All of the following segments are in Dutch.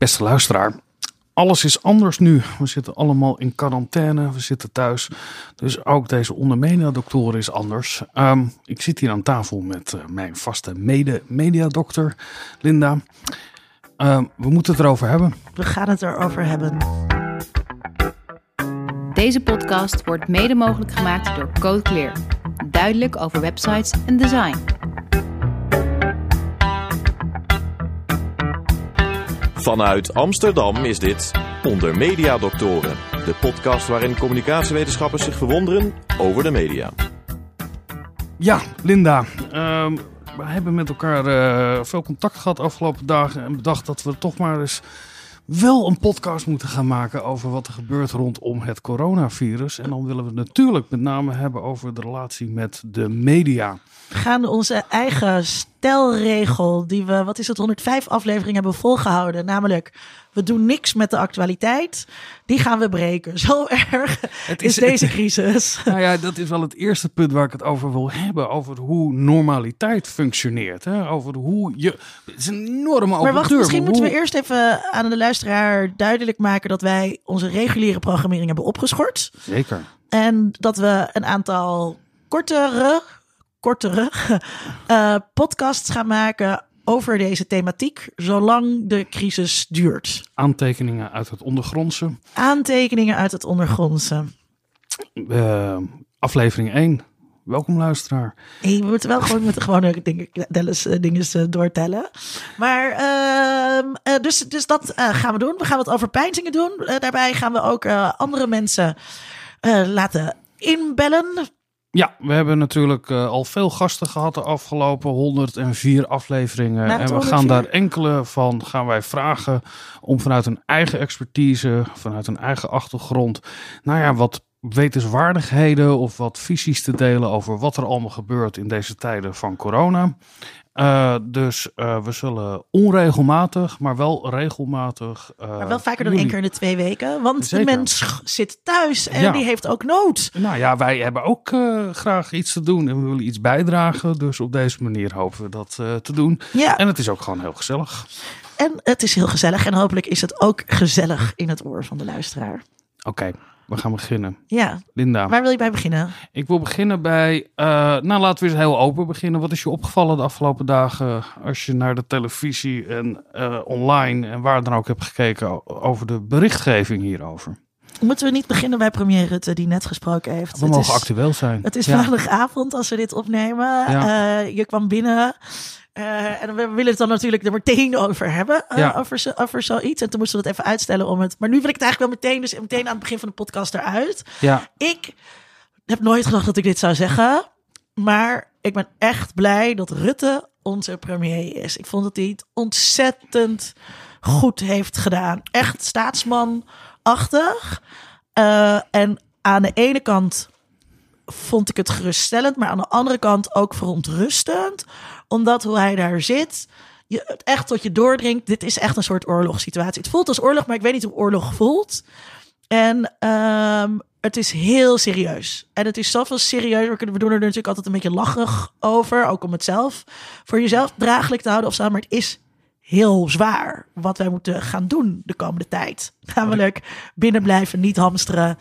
Beste luisteraar, alles is anders nu. We zitten allemaal in quarantaine, we zitten thuis. Dus ook deze ondermediadokter is anders. Ehm, ik zit hier aan tafel met eh, mijn vaste mede-mediadokter, Linda. Ehm, we moeten het erover hebben. We gaan het erover hebben. Deze podcast wordt mede mogelijk gemaakt door Code Clear. Duidelijk over websites en design. Vanuit Amsterdam is dit Onder Media Doctoren, de podcast waarin communicatiewetenschappers zich verwonderen over de media. Ja, Linda. ehm, we hebben met elkaar eh, veel contact gehad de afgelopen dagen. En bedacht dat we toch maar eens wel een podcast moeten gaan maken over wat er gebeurt rondom het coronavirus. En dan willen we het natuurlijk met name hebben over de relatie met de media. We gaan onze eigen stelregel, die we, wat is het, 105 afleveringen hebben volgehouden. Namelijk, we doen niks met de actualiteit. Die gaan we breken. Zo erg Het is, deze crisis. Nou ja, dat is wel het eerste punt waar ik het over wil hebben. Over hoe normaliteit functioneert. Hè? Over hoe je. Het is een enorme Maar wacht, deur, misschien maar moeten we eerst even aan de luisteraar duidelijk maken dat wij onze reguliere programmering hebben opgeschort. Zeker. En dat we een aantal kortere, kortere eh, podcasts gaan maken over deze thematiek, zolang de crisis duurt. Aantekeningen uit het ondergrondse. Aantekeningen uit het ondergrondse. Eh, aflevering 1. Welkom luisteraar. Hey, we moeten wel gewoon met de gewone dingen, Dennis, eh, dingen eh, doortellen. Maar, ehm, eh, dus, dus dat gaan we doen. We gaan wat over pijnzingen doen. Daarbij gaan we ook andere mensen laten inbellen. Ja, we hebben natuurlijk eh, al veel gasten gehad de afgelopen 104 afleveringen. Het en we gaan 104? daar enkele van gaan wij vragen om vanuit een eigen expertise, vanuit een eigen achtergrond, nou ja, wat wetenswaardigheden of wat visies te delen over wat er allemaal gebeurt in deze tijden van corona. Eh, dus eh, we zullen onregelmatig, maar wel regelmatig. eh, Maar wel vaker dan één keer in de twee weken. Want Zeker. de mens zit thuis en Ja. die heeft ook nood. Nou ja, wij hebben ook graag iets te doen en we willen iets bijdragen. Dus op deze manier hopen we dat te doen. Ja, En het is ook gewoon heel gezellig. en het is heel gezellig. En hopelijk is het ook gezellig in het oor van de luisteraar. Oké, we gaan beginnen. Ja, Linda, waar wil je bij beginnen? ik wil beginnen bij... eh, nou, laten we eens heel open beginnen. Wat is je opgevallen de afgelopen dagen als je naar de televisie en eh, online en waar dan ook hebt gekeken over de berichtgeving hierover? Moeten we niet beginnen bij premier Rutte die net gesproken heeft? We Het mogen is- actueel zijn. Het is Ja. maandagavond als we dit opnemen. Ja. Eh, je kwam binnen. eh, en we willen het dan natuurlijk er meteen over hebben. eh, Ja. over, zo, over zoiets. En toen moesten we het even uitstellen om het. Maar nu wil ik het eigenlijk wel meteen. Dus meteen aan het begin van de podcast eruit. Ja, Ik heb nooit gedacht dat ik dit zou zeggen. Maar ik ben echt blij dat Rutte onze premier is. Ik vond dat hij het ontzettend goed heeft gedaan. Echt staatsmanachtig. Eh, en aan de ene kant vond ik het geruststellend, maar aan de andere kant ook verontrustend. Omdat hoe hij daar zit, je het echt tot je doordringt. Dit is echt een soort oorlogssituatie. Het voelt als oorlog, maar ik weet niet hoe oorlog voelt. En ehm, het is heel serieus. En het is zoveel serieus. We kunnen we doen er natuurlijk altijd een beetje lacherig over. Ook om het zelf voor jezelf draaglijk te houden of zo. Maar het is heel zwaar wat wij moeten gaan doen de komende tijd. Namelijk binnen blijven, niet hamsteren.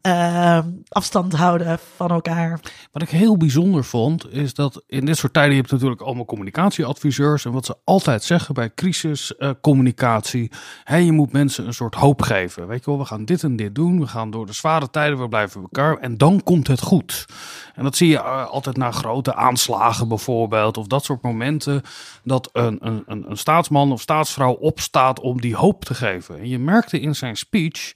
Ehm, afstand houden van elkaar. Wat ik heel bijzonder vond, is dat in dit soort tijden, je hebt natuurlijk allemaal communicatieadviseurs. En wat ze altijd zeggen bij crisiscommunicatie, hè, je moet mensen een soort hoop geven. Weet je wel, we gaan dit en dit doen, we gaan door de zware tijden, we blijven elkaar en dan komt het goed. En dat zie je eh, altijd na grote aanslagen bijvoorbeeld, of dat soort momenten, dat een, een, een staatsman of staatsvrouw opstaat om die hoop te geven. En je merkte in zijn speech,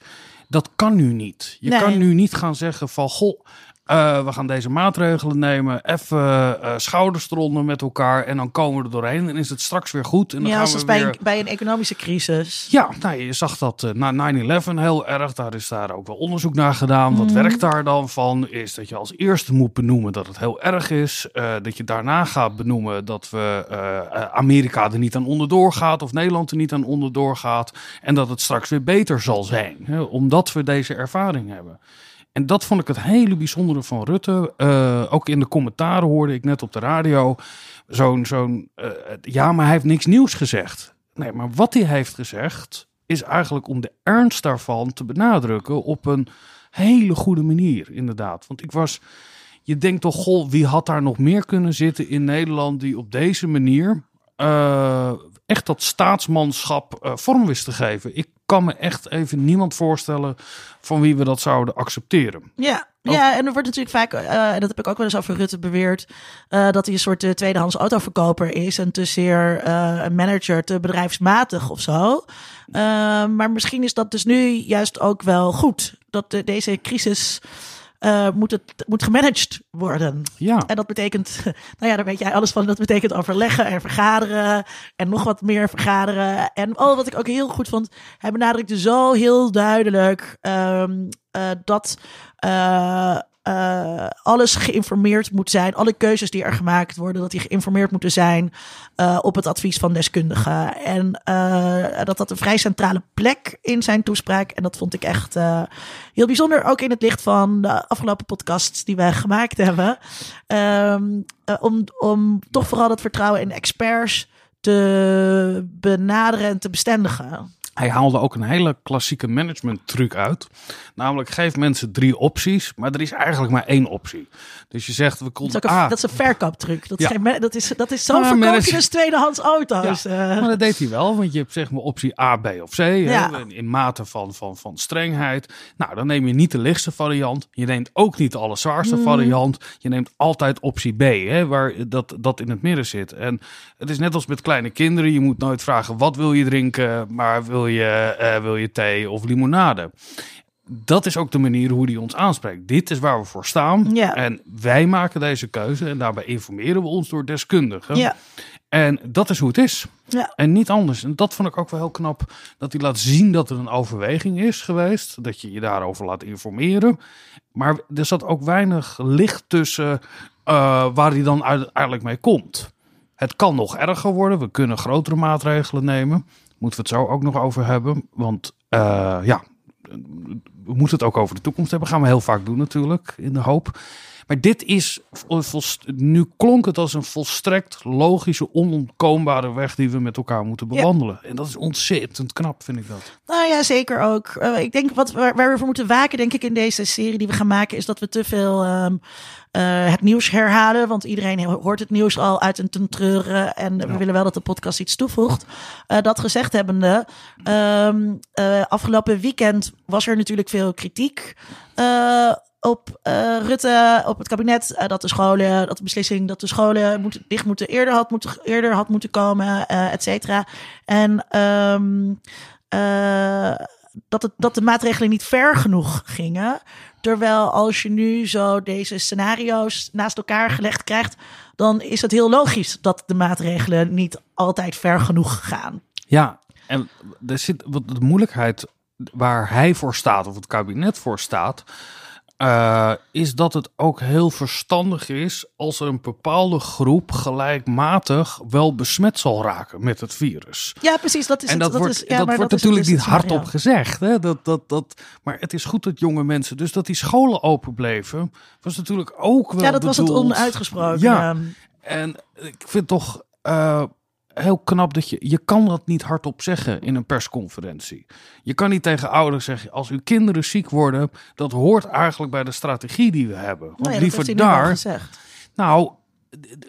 dat kan nu niet. Je Nee. kan nu niet gaan zeggen van, goh, eh, we gaan deze maatregelen nemen, even eh, schouders eronder met elkaar en dan komen we er doorheen en is het straks weer goed. En dan Ja, gaan zoals we bij, weer... een, bij een economische crisis. Ja, nou, je zag dat eh, na 9-11 heel erg. Daar is daar ook wel onderzoek naar gedaan. Wat Mhm. werkt daar dan van? Is dat je als eerste moet benoemen dat het heel erg is. Dat je daarna gaat benoemen dat we Amerika er niet aan onderdoor gaat. Of Nederland er niet aan onderdoor gaat. En dat het straks weer beter zal zijn. Hè, omdat we deze ervaring hebben. En dat vond ik het hele bijzondere van Rutte. Eh, ook in de commentaren hoorde ik net op de radio zo'n, zo'n, eh, ja, maar hij heeft niks nieuws gezegd. Nee, maar wat hij heeft gezegd is eigenlijk om de ernst daarvan te benadrukken op een hele goede manier, inderdaad. Want ik was, je denkt toch, goh, wie had daar nog meer kunnen zitten in Nederland die op deze manier eh, echt dat staatsmanschap vorm wist te geven? Ik kan me echt even niemand voorstellen van wie we dat zouden accepteren. Ja, ja, en er wordt natuurlijk vaak, en dat heb ik ook wel eens over Rutte beweerd, eh, dat hij een soort eh, tweedehands autoverkoper is en te zeer een manager, te bedrijfsmatig of zo. Maar misschien is dat dus nu juist ook wel goed, dat de- deze crisis eh, moet, het, moet gemanaged worden. Ja, En dat betekent, nou ja, daar weet jij alles van. Dat betekent overleggen en vergaderen. En nog wat meer vergaderen. En oh, wat ik ook heel goed vond. Hij benadrukte zo heel duidelijk ehm, eh, dat eh, eh, alles geïnformeerd moet zijn. Alle keuzes die er gemaakt worden, dat die geïnformeerd moeten zijn eh, op het advies van deskundigen. En eh, dat dat een vrij centrale plek in zijn toespraak. En dat vond ik echt heel bijzonder. Ook in het licht van de afgelopen podcasts die wij gemaakt hebben. Ehm, eh, om, om toch vooral dat vertrouwen in experts te benaderen en te bestendigen. Hij haalde ook een hele klassieke management truc uit. Namelijk, geef mensen drie opties, maar er is eigenlijk maar één optie. Dus je zegt, we Dat konden is, A. dat is een verkooptruc. Dat is, Ja. geen ma- dat is, dat is zo Maar verkoop je manage- dus tweedehands auto's. eh. Maar dat deed hij wel, want je hebt zeg maar optie A, B of C. Ja. in- in mate van, van, van strengheid. Nou, dan neem je niet de lichtste variant. Je neemt ook niet de allerzwaarste Mm. variant. Je neemt altijd optie B, hè, waar dat, dat in het midden zit. En het is net als met kleine kinderen. Je moet nooit vragen, wat wil je drinken? Maar wil je, eh, wil je thee of limonade? Dat is ook de manier hoe hij ons aanspreekt. Dit is waar we voor staan. Ja. En wij maken deze keuze. En daarbij informeren we ons door deskundigen. ja, En dat is hoe het is. ja. En niet anders. En dat vond ik ook wel heel knap. Dat hij laat zien dat er een overweging is geweest. Dat je je daarover laat informeren. Maar er zat ook weinig licht tussen eh, waar hij dan uiteindelijk mee komt. Het kan nog erger worden. We kunnen grotere maatregelen nemen. Moeten we het zo ook nog over hebben. Want eh, ja, we moeten het ook over de toekomst hebben. Gaan we heel vaak doen natuurlijk, in de hoop. Maar dit is, nu klonk het als een volstrekt logische, onontkoombare weg die we met elkaar moeten Ja. bewandelen. En dat is ontzettend knap, vind ik dat. Nou ja, zeker ook. Eh, ik denk wat waar, waar we voor moeten waken, denk ik, in deze serie die we gaan maken, is dat we te veel ehm, eh, het nieuws herhalen. Want iedereen ho- hoort het nieuws al uit en ten treuren. En we willen wel dat de podcast iets toevoegt. Eh, dat gezegd hebbende, eh, afgelopen weekend was er natuurlijk veel kritiek. Op eh, Rutte, op het kabinet, eh, dat de scholen, dat de beslissing dat de scholen moeten, dicht moeten eerder had moeten, eerder had moeten komen, eh et cetera. En ehm, eh, dat, het, dat de maatregelen niet ver genoeg gingen. Terwijl als je nu zo deze scenario's naast elkaar gelegd krijgt, dan is het heel logisch dat de maatregelen niet altijd ver genoeg gaan. Ja, en er zit wat de moeilijkheid waar hij voor staat, of het kabinet voor staat, eh, is dat het ook heel verstandig is als er een bepaalde groep gelijkmatig wel besmet zal raken met het virus. Ja, precies. Dat is en het, dat, wordt, is, ja, dat maar wordt het natuurlijk dus niet het hardop scenario. gezegd. Hè? Dat, dat, dat, maar het is goed dat jonge mensen, dus dat die scholen open bleven, was natuurlijk ook wel Ja, dat was het onuitgesproken. Ja. En ik vind toch eh, heel knap dat je... Je kan dat niet hardop zeggen in een persconferentie. Je kan niet tegen ouders zeggen... Als uw kinderen ziek worden... Dat hoort eigenlijk bij de strategie die we hebben. Want nou ja, liever daar... gezegd. Nou,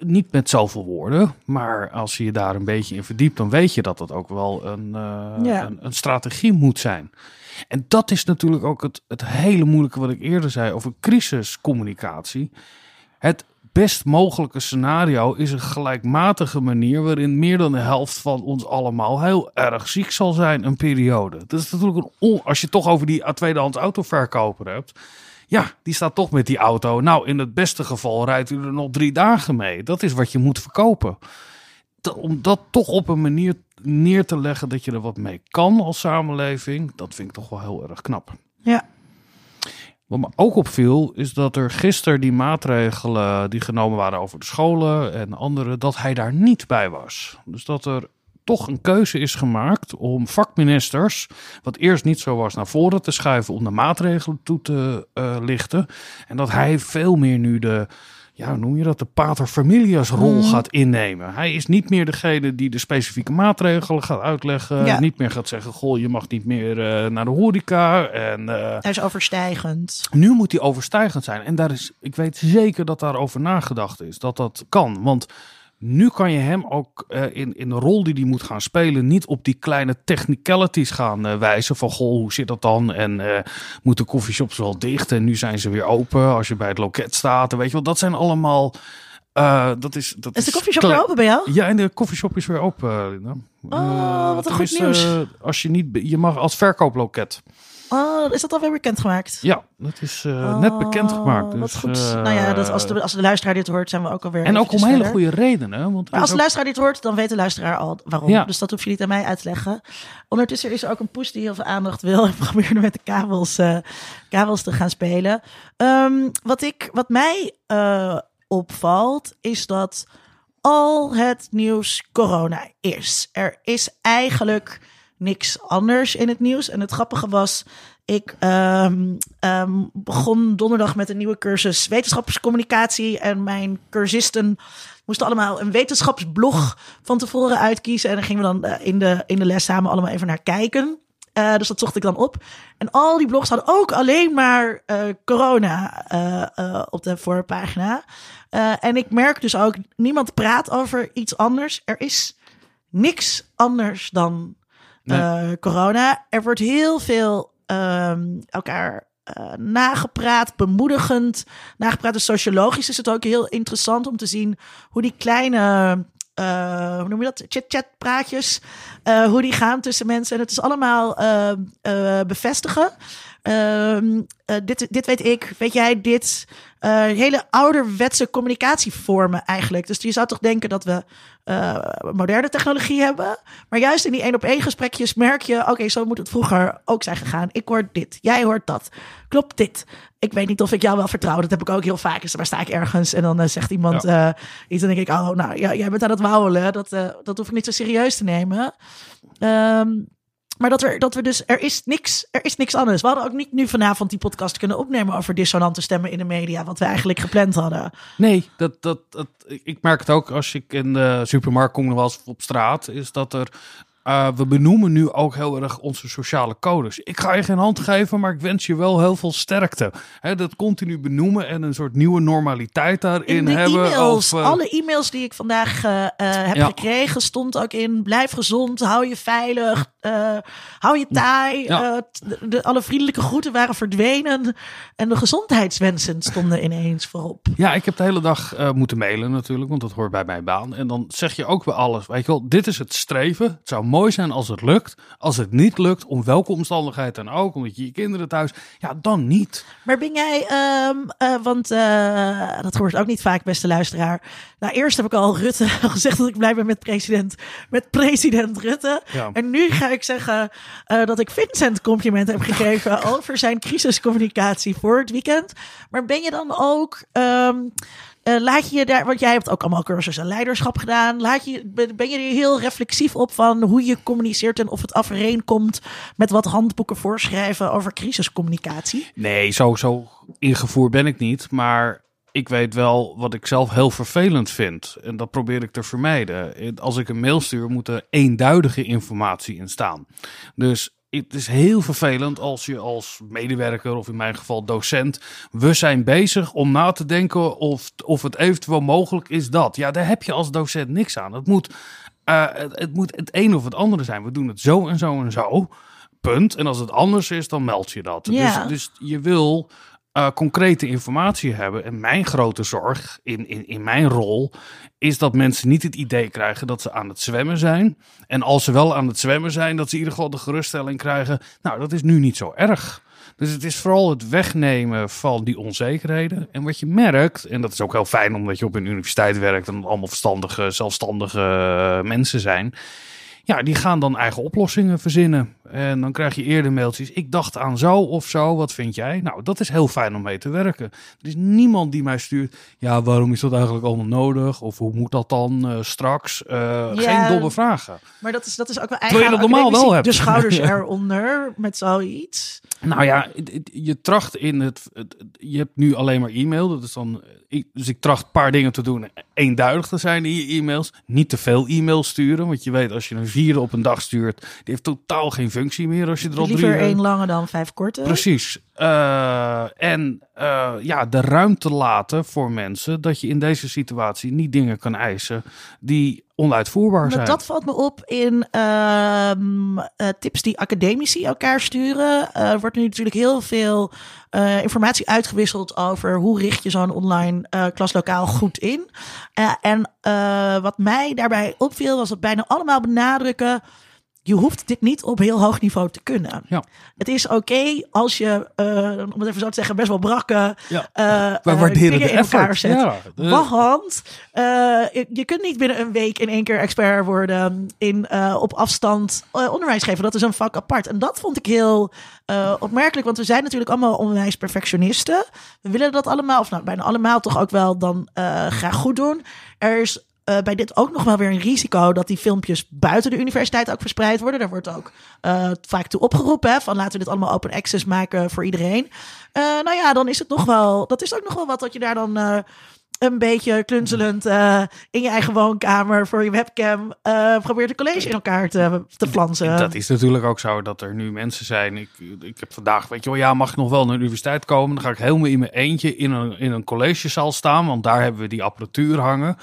niet met zoveel woorden. Maar als je je daar een beetje in verdiept... Dan weet je dat dat ook wel een, eh, Ja. een, een strategie moet zijn. En dat is natuurlijk ook het, het hele moeilijke wat ik eerder zei over crisiscommunicatie. Het best mogelijke scenario is een gelijkmatige manier waarin meer dan de helft van ons allemaal heel erg ziek zal zijn een periode. Dat is natuurlijk een on... als je toch over die tweedehands autoverkoper hebt. Ja, die staat toch met die auto. Nou, in het beste geval rijdt u er nog drie dagen mee. Dat is wat je moet verkopen. Om dat toch op een manier neer te leggen dat je er wat mee kan als samenleving, dat vind ik toch wel heel erg knap. Ja. Wat me ook opviel, is dat er gisteren die maatregelen die genomen waren over de scholen en andere, dat hij daar niet bij was. Dus dat er toch een keuze is gemaakt om vakministers, wat eerst niet zo was, naar voren te schuiven om de maatregelen toe te eh, lichten. En dat hij veel meer nu de, ja, hoe noem je dat, de pater familias rol Mhm. gaat innemen. Hij is niet meer degene die de specifieke maatregelen gaat uitleggen. Ja. Niet meer gaat zeggen, goh, je mag niet meer eh, naar de horeca. En eh, Hij is overstijgend. nu moet hij overstijgend zijn. En daar is, ik weet zeker dat daarover nagedacht is, dat dat kan. Want nu kan je hem ook eh, in, in de rol die hij moet gaan spelen, niet op die kleine technicalities gaan eh, wijzen. Van goh, hoe zit dat dan? En eh moeten coffeeshops wel dicht? En nu zijn ze weer open als je bij het loket staat. En weet je wel, dat zijn allemaal. dat is, dat Is de koffieshop weer open bij jou? Ja, en de koffieshop is weer open. Linda. Oh, wat een goed nieuws. als je niet, je mag als verkooploket. Oh, is dat alweer bekendgemaakt? Ja, dat is eh, net bekendgemaakt. Oh, Dus, wat goed. eh, nou ja, dat als, de, als de luisteraar dit hoort, zijn we ook alweer En ook om hele verder. goede redenen. Want Maar als de ook- luisteraar dit hoort, dan weet de luisteraar al waarom. Ja. Dus dat hoef je niet aan mij uit te leggen. Ondertussen is er ook een poes die heel veel aandacht wil. Ik probeerde met de kabels, eh, kabels te gaan spelen. Ehm, wat, ik, wat mij eh, opvalt, is dat al het nieuws corona is. Er is eigenlijk niks anders in het nieuws. En het grappige was, ik ehm, ehm, begon donderdag met een nieuwe cursus wetenschapscommunicatie. En mijn cursisten moesten allemaal een wetenschapsblog van tevoren uitkiezen. En dan gingen we dan eh, in, de, in de les samen allemaal even naar kijken. Eh, dus dat zocht ik dan op. En al die blogs hadden ook alleen maar eh, corona op de voorpagina. En ik merk dus ook, niemand praat over iets anders. Er is niks anders dan eh, corona. Er wordt heel veel ehm, elkaar eh, nagepraat, bemoedigend. Nagepraat, dus sociologisch is het ook heel interessant om te zien hoe die kleine, eh, hoe noem je dat, chit-chat praatjes, hoe die gaan tussen mensen. En het is allemaal eh, eh, bevestigen. Ehm, eh, dit, dit weet ik, weet jij dit? Eh, hele ouderwetse communicatievormen eigenlijk. Dus je zou toch denken dat we eh, moderne technologie hebben. Maar juist in die één op één gesprekjes merk je... oké, zo moet het vroeger ook zijn gegaan. Ik hoor dit, jij hoort dat. Klopt dit? Ik weet niet of ik jou wel vertrouw. Dat heb ik ook heel vaak. Dus maar sta ik ergens en dan zegt iemand iets... en dan denk ik, oh, nou, ja, jij bent aan het wauwelen. Dat, eh, dat hoef ik niet zo serieus te nemen. Ehm, maar dat, er, dat we dus, er is niks, er is niks anders. We hadden ook niet nu vanavond die podcast kunnen opnemen over dissonante stemmen in de media, wat we eigenlijk gepland hadden. Nee, dat, dat, dat, ik merk het ook als ik in de supermarkt kom of op straat, is dat er. Eh, we benoemen nu ook heel erg onze sociale codes. Ik ga je geen hand geven, maar ik wens je wel heel veel sterkte. Hè, dat continu benoemen en een soort nieuwe normaliteit daarin In de hebben. e-mails, over- alle e-mails die ik vandaag eh, eh, heb Ja. gekregen, stond ook in: blijf gezond, hou je veilig, eh, hou je taai. Ja. Eh, t- de, alle vriendelijke groeten waren verdwenen en de gezondheidswensen stonden ineens voorop. Ja, ik heb de hele dag eh, moeten mailen natuurlijk, want dat hoort bij mijn baan. En dan zeg je ook bij alles, weet je wel, dit is het streven. Het zou mooi zijn als het lukt. Als het niet lukt, om welke omstandigheid dan ook, omdat je je kinderen thuis, ja, dan niet. Maar ben jij, ehm, eh, want eh, dat hoort ook niet vaak, beste luisteraar. Nou, eerst heb ik al Rutte gezegd dat ik blij ben met president, met president Rutte. Ja. En nu ga ik zeggen eh, dat ik Vincent compliment heb gegeven over zijn crisiscommunicatie voor het weekend. Maar ben je dan ook, ehm, eh, laat je daar, want jij hebt ook allemaal cursussen leiderschap gedaan. Laat je, ben je er heel reflexief op van hoe je communiceert en of het overeenkomt met wat handboeken voorschrijven over crisiscommunicatie? Nee, zo, zo ingevoerd ben ik niet. Maar ik weet wel wat ik zelf heel vervelend vind. En dat probeer ik te vermijden. Als ik een mail stuur, moet er eenduidige informatie in staan. Dus het is heel vervelend als je als medewerker, of in mijn geval docent, we zijn bezig om na te denken of, of het eventueel mogelijk is dat. Ja, daar heb je als docent niks aan. Het moet, eh, het, het moet het een of het andere zijn. We doen het zo en zo en zo. Punt. En als het anders is, dan meld je dat. Ja. Dus, dus je wil eh, concrete informatie hebben. En mijn grote zorg in, in, in mijn rol is dat mensen niet het idee krijgen dat ze aan het zwemmen zijn. En als ze wel aan het zwemmen zijn, dat ze in ieder geval de geruststelling krijgen. Nou, dat is nu niet zo erg. Dus het is vooral het wegnemen van die onzekerheden. En wat je merkt, en dat is ook heel fijn omdat je op een universiteit werkt en allemaal verstandige, zelfstandige eh, mensen zijn. Ja, die gaan dan eigen oplossingen verzinnen. En dan krijg je eerder mailtjes. Ik dacht aan zo of zo. Wat vind jij? Nou, dat is heel fijn om mee te werken. Er is niemand die mij stuurt. Ja, waarom is dat eigenlijk allemaal nodig? Of hoe moet dat dan eh, straks? Eh, Ja. Geen domme vragen. Maar dat is, dat is ook wel Terwijl eigen je dat normaal wel hebt. De schouders eronder met zoiets. Nou ja, je tracht in het, Je hebt nu alleen maar e-mail. Dat is dan, ik, dus ik tracht een paar dingen te doen. Eenduidig te zijn in je e-mails. Niet te veel e-mails sturen. Want je weet, als je een vierde op een dag stuurt. Die heeft totaal geen functie meer als je er al drie... Liever één lange dan vijf korte. Precies. Eh, en eh, ja, de ruimte laten voor mensen dat je in deze situatie niet dingen kan eisen die onuitvoerbaar Maar zijn. dat valt me op in ehm, eh, tips die academici elkaar sturen. Eh, Er wordt nu natuurlijk heel veel eh, informatie uitgewisseld over hoe richt je zo'n online klaslokaal goed in. En wat mij daarbij opviel was dat bijna allemaal benadrukken. Je hoeft dit niet op heel hoog niveau te kunnen. Ja. Het is oké als je, eh, om het even zo te zeggen, best wel brakke Ja. eh, We eh, waarderen de in elkaar zet. Ja, de- Want je, je kunt niet binnen een week in één keer expert worden in op afstand onderwijs geven. Dat is een vak apart. En dat vond ik heel opmerkelijk, want we zijn natuurlijk allemaal onderwijsperfectionisten. We willen dat allemaal, of nou bijna allemaal toch ook wel dan graag goed doen. Er is eh, bij dit ook nog wel weer een risico dat die filmpjes buiten de universiteit ook verspreid worden. Daar wordt ook eh, vaak toe opgeroepen hè, van laten we dit allemaal open access maken voor iedereen. Eh, nou ja, dan is het nog wel, dat is ook nog wel wat dat je daar dan een beetje klunzelend in je eigen woonkamer voor je webcam eh, probeert een college in elkaar te, te flansen. Dat is natuurlijk ook zo dat er nu mensen zijn. Ik, ik heb vandaag, weet je wel, ja, mag ik nog wel naar de universiteit komen? Dan ga ik helemaal in mijn eentje in een, in een collegezaal staan, want daar hebben we die apparatuur hangen.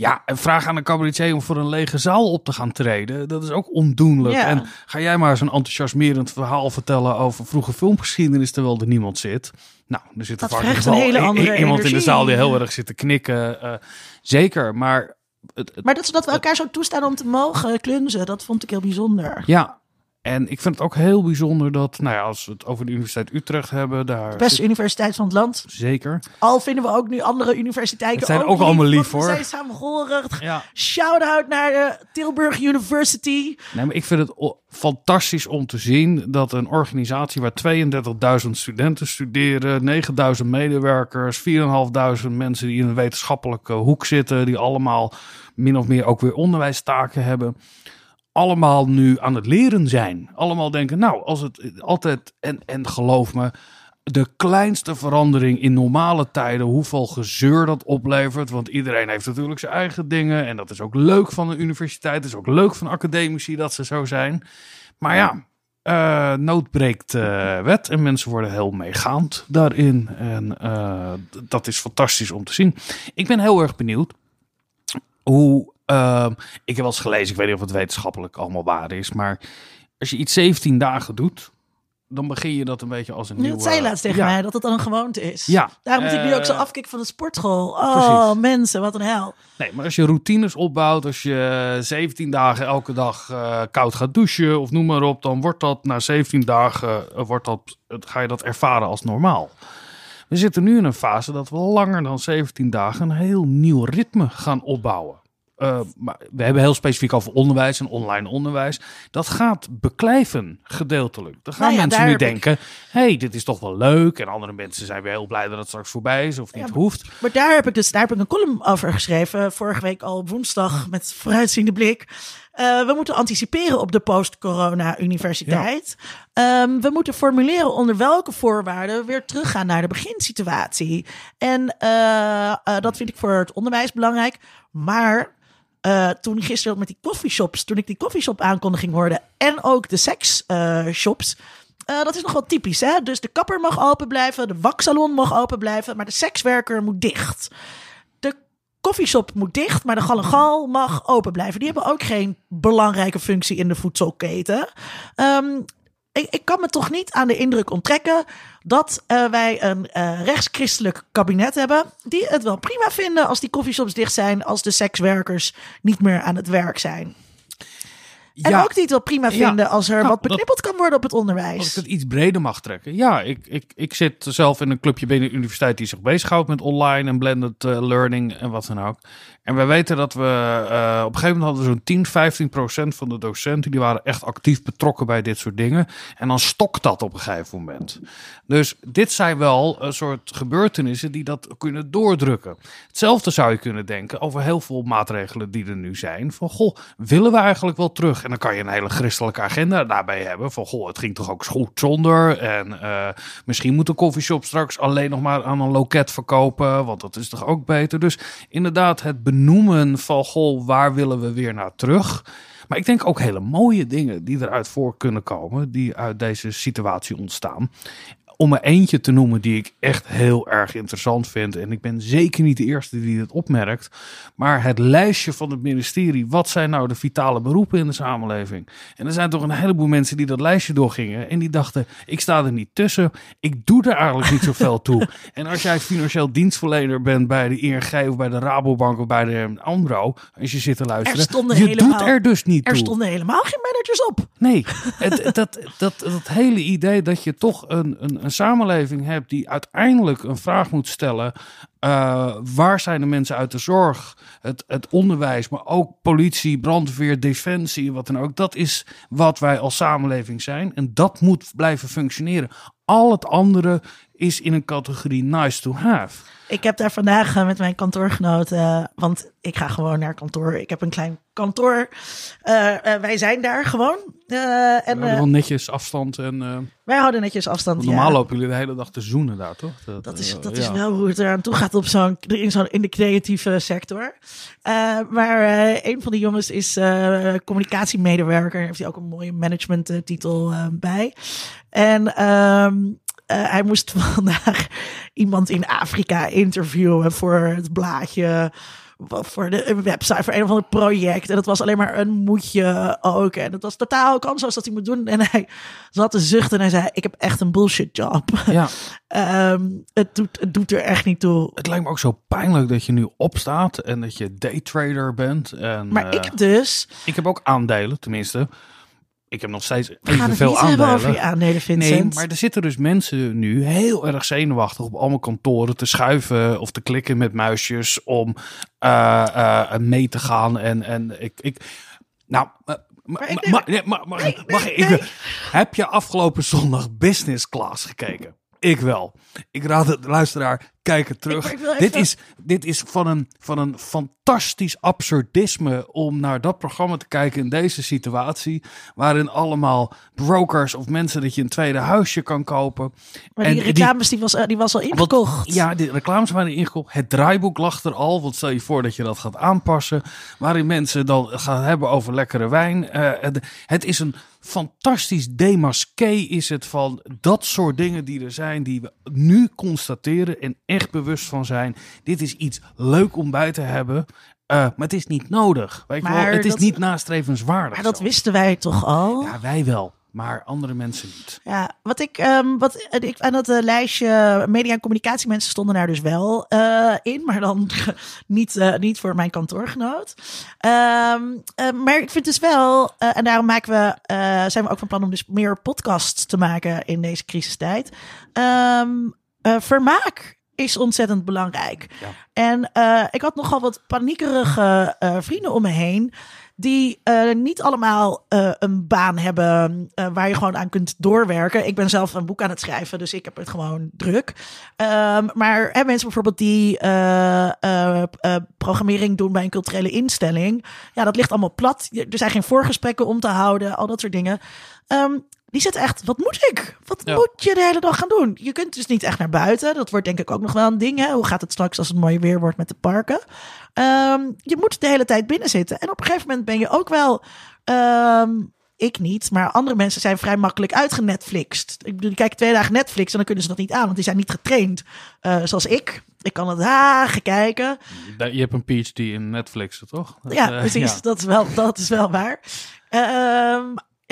Ja, en vraag aan een cabaretier om voor een lege zaal op te gaan treden. Dat is ook ondoenlijk. Ja. En ga jij maar zo'n enthousiasmerend verhaal vertellen over vroege filmgeschiedenis terwijl er niemand zit. Nou, er zit er Dat vaak een hele andere iemand in de zaal die heel erg zit te knikken. eh, zeker, maar het, het- Maar dat, dat we elkaar zo toestaan om te mogen klunzen, dat vond ik heel bijzonder. Ja, en ik vind het ook heel bijzonder dat, nou ja, als we het over de Universiteit Utrecht hebben, daar. Beste zit- universiteit van het land. Zeker. Al vinden we ook nu andere universiteiten Het zijn ook allemaal lief, hoor. We zijn samenhorig. Ja. Shout-out naar de Tilburg University. Nee, maar ik vind het fantastisch om te zien dat een organisatie waar 32.000 studenten studeren, 9.000 medewerkers, 4.500 mensen die in een wetenschappelijke hoek zitten, die allemaal min of meer ook weer onderwijstaken hebben. Allemaal nu aan het leren zijn. Allemaal denken, nou, als het altijd, en, en geloof me, de kleinste verandering in normale tijden, hoeveel gezeur dat oplevert. Want iedereen heeft natuurlijk zijn eigen dingen. En dat is ook leuk van een universiteit. Is ook leuk van academici dat ze zo zijn. Maar ja, eh, nood breekt eh, wet. En mensen worden heel meegaand daarin. En eh, dat is fantastisch om te zien. Ik ben heel erg benieuwd hoe. Eh, ik heb wel eens gelezen, ik weet niet of het wetenschappelijk allemaal waar is. Maar als je iets 17 dagen doet. Dan begin je dat een beetje als een nieuwe... Dat zei je laatst tegen Ja. mij, dat het dan een gewoonte is. Ja. Daarom moet ik nu ook zo Eh, afkicken van de sportschool. Oh, precies. mensen, wat een hel. Nee, maar als je routines opbouwt, als je 17 dagen elke dag eh, koud gaat douchen of noem maar op, dan wordt dat na 17 dagen eh, wordt dat, ga je dat ervaren als normaal. We zitten nu in een fase dat we langer dan 17 dagen een heel nieuw ritme gaan opbouwen. Eh, maar we hebben heel specifiek over onderwijs en online onderwijs. Dat gaat beklijven, gedeeltelijk. Dan gaan Nou ja, mensen nu ik- denken, hey, dit is toch wel leuk. En andere mensen zijn weer heel blij dat het straks voorbij is of niet Ja, hoeft. Maar daar heb ik dus daar heb ik een column over geschreven. Vorige week al woensdag met vooruitziende blik. Eh, we moeten anticiperen op de post-corona-universiteit. Ehm, we moeten formuleren onder welke voorwaarden we weer teruggaan naar de beginsituatie. En eh, dat vind ik voor het onderwijs belangrijk. Maar eh, toen gisteren met die coffeeshops, toen ik die coffeeshop aankondiging hoorde en ook de seksshops. eh, dat is nog wel typisch, hè? Dus de kapper mag open blijven, de waksalon mag open blijven, maar de sekswerker moet dicht. De koffieshop moet dicht, maar de galegal mag open blijven. Die hebben ook geen belangrijke functie in de voedselketen. Ehm, ik, ik kan me toch niet aan de indruk onttrekken dat eh, wij een eh, rechtschristelijk kabinet hebben. die het wel prima vinden als die koffieshops dicht zijn. als de sekswerkers niet meer aan het werk zijn. En Ja. ook die het wel prima Ja. vinden als er Nou, wat dat- beknippeld kan worden op het Als ik onderwijs. het iets breder mag trekken. Ja, ik, ik, ik zit zelf in een clubje binnen de universiteit die zich bezighoudt met online en blended eh, learning en wat dan ook. En wij weten dat we eh, op een gegeven moment hadden we zo'n 10, 15 procent van de docenten die waren echt actief betrokken bij dit soort dingen. En dan stokt dat op een gegeven moment. Dus dit zijn wel een soort gebeurtenissen die dat kunnen doordrukken. Hetzelfde zou je kunnen denken over heel veel maatregelen die er nu zijn. Van goh, willen we eigenlijk wel terug. En dan kan je een hele christelijke agenda daarbij hebben. Van goh, het ging toch ook goed zonder. En eh, misschien moet de koffieshop straks alleen nog maar aan een loket verkopen. Want dat is toch ook beter. Dus inderdaad, het benoemen van goh, waar willen we weer naar terug. Maar ik denk ook hele mooie dingen die eruit voor kunnen komen. Die uit deze situatie ontstaan om er eentje te noemen die ik echt heel erg interessant vind. En ik ben zeker niet de eerste die dit opmerkt. Maar het lijstje van het ministerie. Wat zijn nou de vitale beroepen in de samenleving? En er zijn toch een heleboel mensen die dat lijstje doorgingen. En die dachten, ik sta er niet tussen. Ik doe er eigenlijk niet zoveel toe. En als jij financieel dienstverlener bent bij de ING of bij de Rabobank of bij de Ambro. Als je zit te luisteren. je helemaal, doet er dus niet er toe. Er stonden helemaal geen managers op. Nee, het, dat, dat, dat hele idee dat je toch een, een, een samenleving hebt die uiteindelijk een vraag moet stellen. Uh, waar zijn de mensen uit de zorg, het, het onderwijs, maar ook politie, brandweer, defensie, wat dan ook. Dat is wat wij als samenleving zijn en dat moet blijven functioneren. Al het andere is in een categorie nice to have. Ik heb daar vandaag uh, met mijn kantoorgenoten, uh, want ik ga gewoon naar kantoor. Ik heb een klein kantoor. Uh, wij zijn daar gewoon. en, we netjes afstand. En, wij houden netjes afstand. Normaal ja. lopen jullie de hele dag te zoenen daar, toch? Dat, dat is, dat ja. is wel hoe het eraan toe gaat op zo'n, in, zo'n, in de creatieve sector. maar een van de jongens is communicatiemedewerker. Heeft hij ook een mooie managementtitel bij. En um, uh, hij moest vandaag iemand in Afrika interviewen voor het blaadje. Voor de website, voor een of ander project. En dat was alleen maar een moedje ook. En het was totaal kansloos dat hij moet doen. En hij zat te zuchten en hij zei: Ik heb echt een bullshit job. Ja. um, het, doet, het doet er echt niet toe. Het lijkt me ook zo pijnlijk dat je nu opstaat en dat je daytrader bent. En, maar uh, ik heb dus. Ik heb ook aandelen, tenminste. Ik heb nog steeds niet aandelen. hebben over je aandelen, Vincent. Nee, maar er zitten dus mensen nu heel erg zenuwachtig op allemaal kantoren te schuiven of te klikken met muisjes om uh, uh, mee te gaan. En, en ik, ik nou, uh, Maar ik Nee, mag ik, heb je afgelopen zondag business class gekeken? Ik wel. Ik raad het luisteraar, kijk het terug. Dit, is, dit is van een, van een fantastisch absurdisme om naar dat programma te kijken in deze situatie. Waarin allemaal brokers of mensen dat je een tweede huisje kan kopen. Maar En die reclames die was, eh, die was al ingekocht. ja, de reclames waren ingekocht. Het draaiboek lag er al. Want stel je voor dat je dat gaat aanpassen. Waarin mensen dan gaan hebben over lekkere wijn. Eh, het, het is een fantastisch demasqué is het van dat soort dingen die er zijn. Die we nu constateren en echt bewust van zijn. Dit is iets leuk om bij te hebben. eh, maar het is niet nodig. Weet je wel? Het is dat- niet nastrevenswaardig. Maar dat zo. wisten wij toch al? Ja, wij wel. Maar andere mensen niet. Ja, wat ik, ehm, wat eh, ik aan dat eh, lijstje media en communicatiemensen stonden daar dus wel eh, in, maar dan niet, niet voor mijn kantoorgenoot. Ehm, eh, maar ik vind dus wel, en daarom maken we, zijn we ook van plan om dus meer podcasts te maken in deze crisistijd. Eh, vermaak is ontzettend belangrijk. Ja. En eh, ik had nogal wat paniekerige eh, vrienden om me heen. Die eh, niet allemaal een baan hebben waar je gewoon aan kunt doorwerken. Ik ben zelf een boek aan het schrijven, dus ik heb het gewoon druk. Ehm, maar hè, mensen bijvoorbeeld die programmering doen bij een culturele instelling. Ja, dat ligt allemaal plat. Er zijn geen voorgesprekken om te houden, al dat soort dingen. Ehm, die zit echt, wat moet ik? Wat Ja. moet je de hele dag gaan doen? Je kunt dus niet echt naar buiten. Dat wordt denk ik ook nog wel een ding. Hè? Hoe gaat het straks als het mooi weer wordt met de parken? Ehm, je moet de hele tijd binnen zitten. En op een gegeven moment ben je ook wel... ehm, ik niet, maar andere mensen zijn vrij makkelijk uitgenetflixt. Ik bedoel, die kijken twee dagen Netflix en dan kunnen ze dat niet aan, want die zijn niet getraind. eh, zoals ik. Ik kan het dagen kijken. Je hebt een PhD in Netflix, toch? Ja, eh, precies. ja. Dat, is wel, dat is wel waar. Ehm,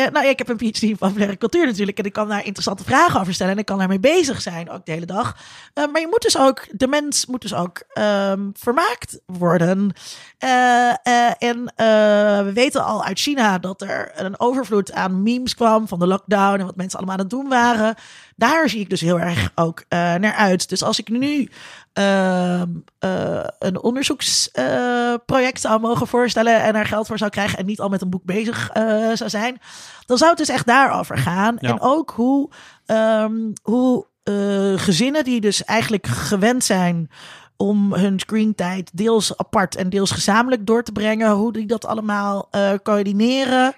nou, ik heb een PhD in populaire cultuur natuurlijk. En ik kan daar interessante vragen over stellen. En ik kan daarmee bezig zijn, ook de hele dag. Eh, maar je moet dus ook, de mens moet dus ook ehm, vermaakt worden. Eh, eh, en we weten al uit China dat er een overvloed aan memes kwam van de lockdown. En wat mensen allemaal aan het doen waren. Daar zie ik dus heel erg ook eh, naar uit. Dus als ik nu ehm, eh, een onderzoeksproject zou mogen voorstellen en er geld voor zou krijgen en niet al met een boek bezig eh, zou zijn, dan zou het dus echt daarover gaan. Ja. En ook hoe, ehm, hoe eh, gezinnen die dus eigenlijk gewend zijn om hun screentijd deels apart en deels gezamenlijk door te brengen. Hoe die dat allemaal eh, coördineren.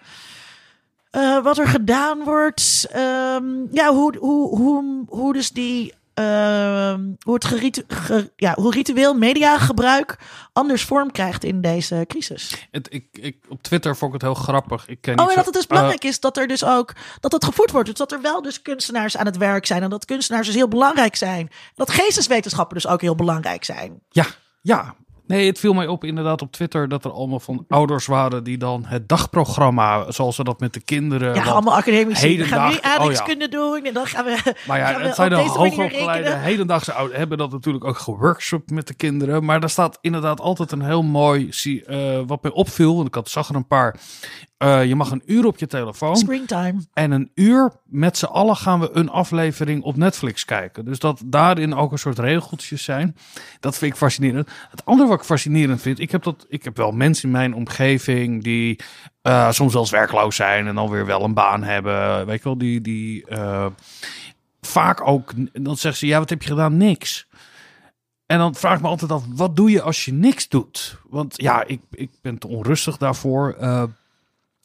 Eh, wat er gedaan wordt. Ehm, ja, hoe, hoe, hoe, hoe dus die. ehm, hoe het geritu- ge- ja, hoe ritueel mediagebruik anders vorm krijgt in deze crisis. Het, ik, ik, op Twitter vond ik het heel grappig. Ik ken Oh, en zo- dat het dus eh, belangrijk is dat er dus ook dat het gevoed wordt. Dus dat er wel dus kunstenaars aan het werk zijn. En dat kunstenaars dus heel belangrijk zijn. Dat geesteswetenschappen dus ook heel belangrijk zijn. Ja, ja. Nee, het viel mij op inderdaad op Twitter dat er allemaal van ouders waren die dan het dagprogramma, zoals ze dat met de kinderen. Ja, dan- allemaal academici. Dan gaan we nu hedendaag- oh aardrijkskunde doen. En dan gaan we, Maar ja, we het zijn de manier hoogopgeleide hedendaagse ouders hebben dat natuurlijk ook geworkshopt met de kinderen. Maar daar staat inderdaad altijd een heel mooi, zie- eh, wat mij opviel, want ik had, zag er een paar. Eh, je mag een uur op je telefoon Screentime. en een uur met z'n allen gaan we een aflevering op Netflix kijken. Dus dat daarin ook een soort regeltjes zijn. Dat vind ik fascinerend. Het andere wat ik fascinerend vind, ik heb, dat, ik heb wel mensen in mijn omgeving die eh, soms zelfs werkloos zijn en dan weer wel een baan hebben. Weet je wel, die, die eh, vaak ook, dan zeggen ze, ja, wat heb je gedaan? Niks. En dan vraag ik me altijd af, wat doe je als je niks doet? Want ja, ik, ik ben te onrustig daarvoor.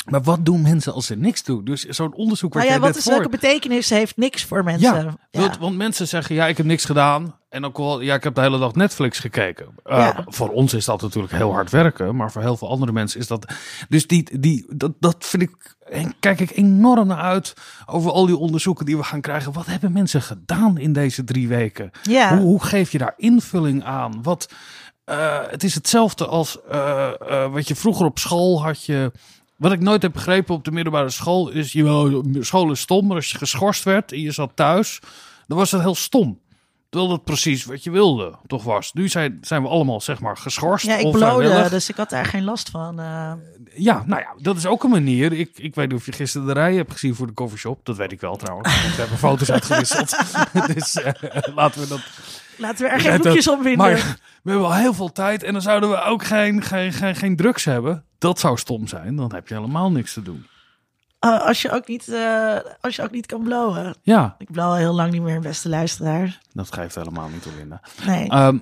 Eh, maar wat doen mensen als ze niks doen? Dus zo'n onderzoek waar Nou ja, wat is voor... welke betekenis heeft niks voor mensen? Ja, want, want mensen zeggen, ja, ik heb niks gedaan. En ook wel, ja, ik heb de hele dag Netflix gekeken. Uh, Ja. Voor ons is dat natuurlijk heel hard werken. Maar voor heel veel andere mensen is dat... Dus die, die, dat, dat vind ik... En kijk ik enorm naar uit over al die onderzoeken die we gaan krijgen. Wat hebben mensen gedaan in deze drie weken? Ja. Hoe, hoe geef je daar invulling aan? Wat, eh, het is hetzelfde als eh, eh, wat je vroeger op school had je... Wat ik nooit heb begrepen op de middelbare school is... Je, school is stom, maar als je geschorst werd en je zat thuis... dan was het heel stom. Terwijl dat precies wat je wilde, toch was. Nu zijn, zijn we allemaal, zeg maar, geschorst. Ja, ik blode, dus ik had daar geen last van. eh. Ja, nou ja, dat is ook een manier. Ik, ik weet niet of je gisteren de rij hebt gezien voor de coffeeshop. Dat weet ik wel trouwens. We hebben foto's uitgewisseld. dus eh, laten we dat... laten we er geen boekjes om winnen. Maar we hebben al heel veel tijd en dan zouden we ook geen, geen, geen, geen drugs hebben. Dat zou stom zijn. Dan heb je helemaal niks te doen. Eh, als, je ook niet, eh, als je ook niet kan blowen. Ja, Ik blow al heel lang niet meer, beste luisteraar. dat geeft helemaal niet te winnen. Nee. Ehm,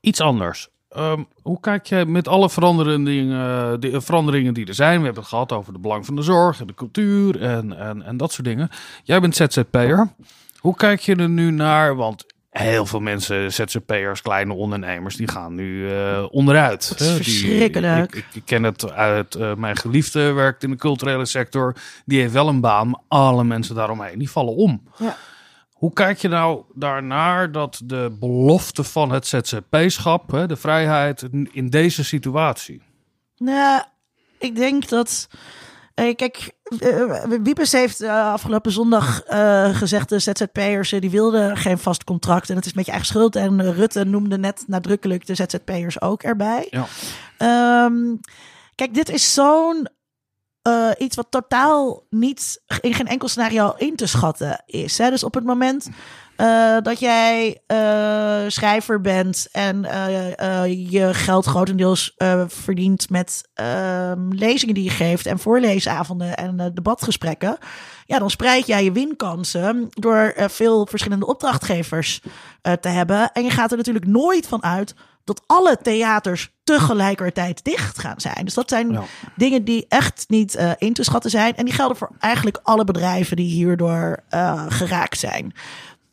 iets anders. Ehm, hoe kijk je met alle veranderingen, die, veranderingen die er zijn? We hebben het gehad over het belang van de zorg en de cultuur en, en, en dat soort dingen. Jij bent ZZP'er. Hoe kijk je er nu naar? Want heel veel mensen, ZZP'ers, kleine ondernemers, die gaan nu eh, onderuit. Dat is. Die- verschrikkelijk. ik, ken het uit eh, mijn geliefde, werkt in de culturele sector. Die heeft wel een baan, maar alle mensen daaromheen, die vallen om. Ja. Hoe kijk je nou daarnaar dat de belofte van het ZZP-schap, de vrijheid, in deze situatie? Nou, ik denk dat. Eh, kijk, eh, Wiepers heeft eh, afgelopen zondag eh, gezegd: de ZZP'ers eh, die wilden geen vast contract. En het is met je eigen schuld. En eh, Rutte noemde net nadrukkelijk de ZZP'ers ook erbij. Ja. Ehm, kijk, dit is zo'n. eh, iets wat totaal niet in geen enkel scenario in te schatten is. Hè? Dus op het moment eh, dat jij eh, schrijver bent en eh, je geld grotendeels verdient met ehm, lezingen die je geeft en voorleesavonden en debatgesprekken, ja, dan spreid jij je winkansen door veel verschillende opdrachtgevers te hebben. En je gaat er natuurlijk nooit van uit dat alle theaters tegelijkertijd dicht gaan zijn. Dus dat zijn Ja. dingen die echt niet eh, in te schatten zijn. En die gelden voor eigenlijk alle bedrijven die hierdoor geraakt zijn.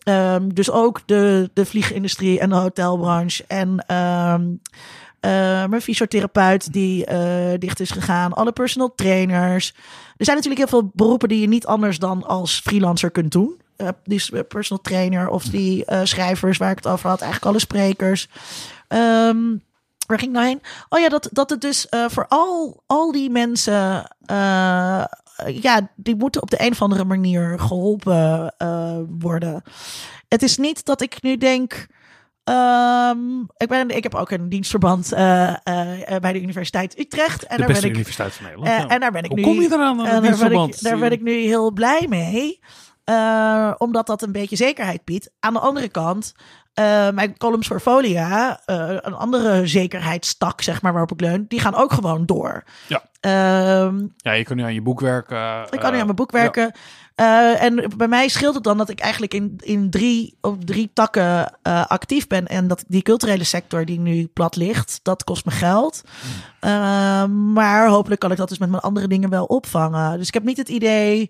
Ehm, dus ook de, de vliegindustrie en de hotelbranche. En ehm, eh, mijn fysiotherapeut die eh, dicht is gegaan. Alle personal trainers. Er zijn natuurlijk heel veel beroepen die je niet anders dan als freelancer kunt doen. Eh, die personal trainer of die schrijvers waar ik het over had. Eigenlijk alle sprekers. Ehm, waar ging ik nou heen? Oh ja, dat, dat het dus voor al, al die mensen... eh, ja, die moeten op de een of andere manier geholpen eh, worden. Het is niet dat ik nu denk... ehm, ik, ben, ik heb ook een dienstverband eh, bij de Universiteit Utrecht. En de daar beste ben ik, universiteit van Nederland. ja. En daar ben ik Hoe nu. kom je eraan aan daar, ben ik, dienstverband? daar ben ik nu heel blij mee. omdat dat een beetje zekerheid biedt. Aan de andere kant, mijn columns voor Folia, een andere zekerheidstak, zeg maar, waarop ik leun, die gaan ook gewoon door. Ja. Ehm, Ja, je kan nu aan je boek werken. ik kan nu eh, aan mijn boek werken. Eh, en bij mij scheelt het dan dat ik eigenlijk in, in drie, op drie takken eh, actief ben. En dat die culturele sector die nu plat ligt, dat kost me geld. Eh, maar hopelijk kan ik dat dus met mijn andere dingen wel opvangen. Dus ik heb niet het idee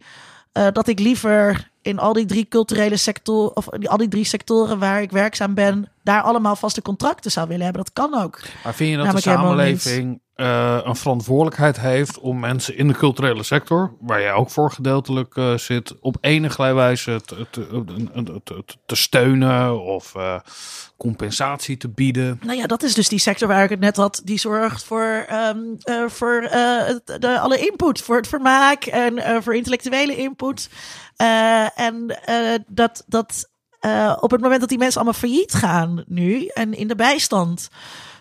eh, dat ik liever in al die drie culturele sectoren, of die, al die drie sectoren waar ik werkzaam ben, daar allemaal vaste contracten zou willen hebben. Dat kan ook. Maar vind je dat Namelijk de samenleving eh, een verantwoordelijkheid heeft om mensen in de culturele sector, waar jij ook voor gedeeltelijk eh, zit, op enige wijze te, te, te, te- te steunen of eh, compensatie te bieden? Nou ja, dat is dus die sector waar ik het net had. Die zorgt voor, ehm, eh, voor de, alle input. Voor het vermaak en voor intellectuele input. En dat, dat op het moment dat die mensen allemaal failliet gaan nu en in de bijstand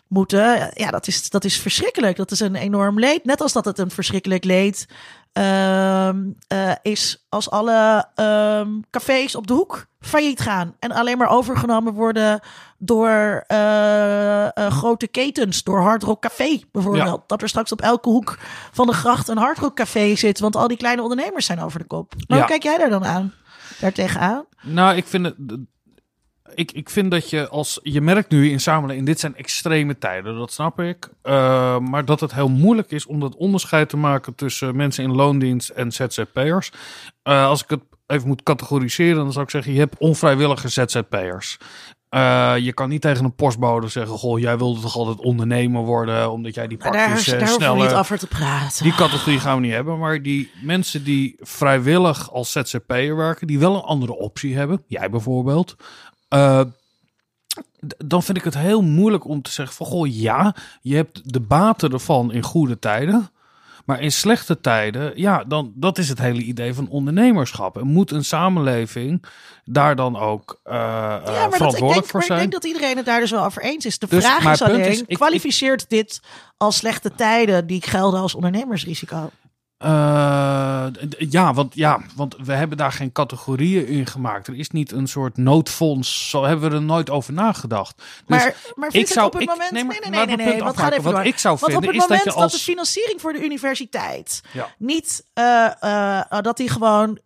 moeten, ja, dat is, dat is verschrikkelijk. Dat is een enorm leed. Net als dat het een verschrikkelijk leed ehm, eh, is als alle ehm, cafés op de hoek failliet gaan en alleen maar overgenomen worden door eh, eh, grote ketens, door Hard Rock Café bijvoorbeeld. Dat er straks op elke hoek van de gracht een Hard Rock Café zit, want al die kleine ondernemers zijn over de kop. Maar Ja. hoe kijk jij daar dan aan? Daar tegenaan? Nou, ik vind het. Ik, ik vind dat je als. Je merkt nu in samenleving. Dit zijn extreme tijden, dat snap ik. Eh, maar dat het heel moeilijk is om dat onderscheid te maken tussen mensen in loondienst en ZZP'ers. Eh, als ik het even moet categoriseren, dan zou ik zeggen: je hebt onvrijwillige ZZP'ers. Eh, je kan niet tegen een postbode zeggen: Goh, jij wilde toch altijd ondernemer worden, omdat jij die daar, pakjes daar hoeven we sneller. niet over te praten. Die categorie gaan we niet hebben. Maar die mensen die vrijwillig als ZZP'er werken, die wel een andere optie hebben, jij bijvoorbeeld. Eh, dan vind ik het heel moeilijk om te zeggen van goh, ja, je hebt de baten ervan in goede tijden. Maar in slechte tijden, ja, dan dat is het hele idee van ondernemerschap. En moet een samenleving daar dan ook eh, eh, Ja, maar, dat, verantwoordelijk denk, voor maar ik zijn? denk dat iedereen het daar dus wel over eens is. De Dus vraag is alleen, is, ik- kwalificeert dit als slechte tijden die gelden als ondernemersrisico? D- ja, want, ja, want we hebben daar geen categorieën in gemaakt. Er is niet een soort noodfonds. Zo hebben we er nooit over nagedacht. Dus Maar, maar ik zou- op het ik- moment... nee, Nee, maar nee, nee, me nee, het nee, punt want ga afmaken. even Wat ik zou Want op vinden het is dat moment dat, de financiering voor de universiteit Ja. niet... eh, eh, dat die gewoon